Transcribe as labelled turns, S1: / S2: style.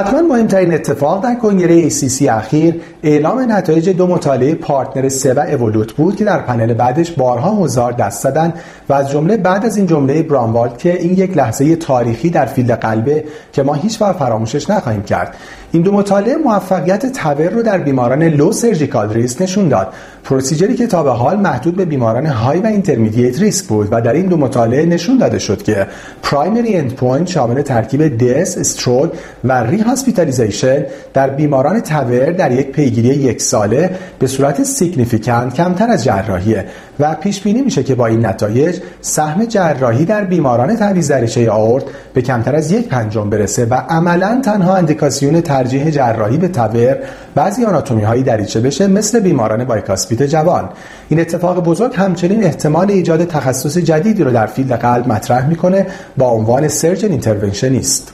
S1: حتما مهمترین اتفاق در کنگره ACC اخیر اعلام نتایج دو مطالعه PARTNER سه و Evolut بود که در پنل بعدش بارها حضار دست زدن و از جمله بعد از این جمله براونوالد که این یک لحظه تاریخی در field قلبه که ما هیچ وقت فراموشش نخواهیم کرد. این دو مطالعه موفقیت TAVR رو در بیماران low surgical risk نشون داد. procedure ی که تا به حال محدود به بیماران های و intermediate risk بود و در این دو مطالعه نشون داده شد که primary end point شامل ترکیب death stroke و rehospitalization در بیماران TAVR در یک پیگیری یک ساله به صورت significant کمتر از جراحیه و پیش بینی میشه که با این نتایج سهم جراحی در بیماران تعویض دریچه آئورت به کمتر از یک پنجم برسه و عملا تنها اندیکاسیون ترجیح جراحی به TAVR بعضی آناتومی های دریچه بشه مثل بیماران bicuspid جوان. این اتفاق بزرگ همچنین احتمال ایجاد تخصص جدیدی رو در field قلب مطرح می‌کنه با عنوان سرجن اینترونشنیست.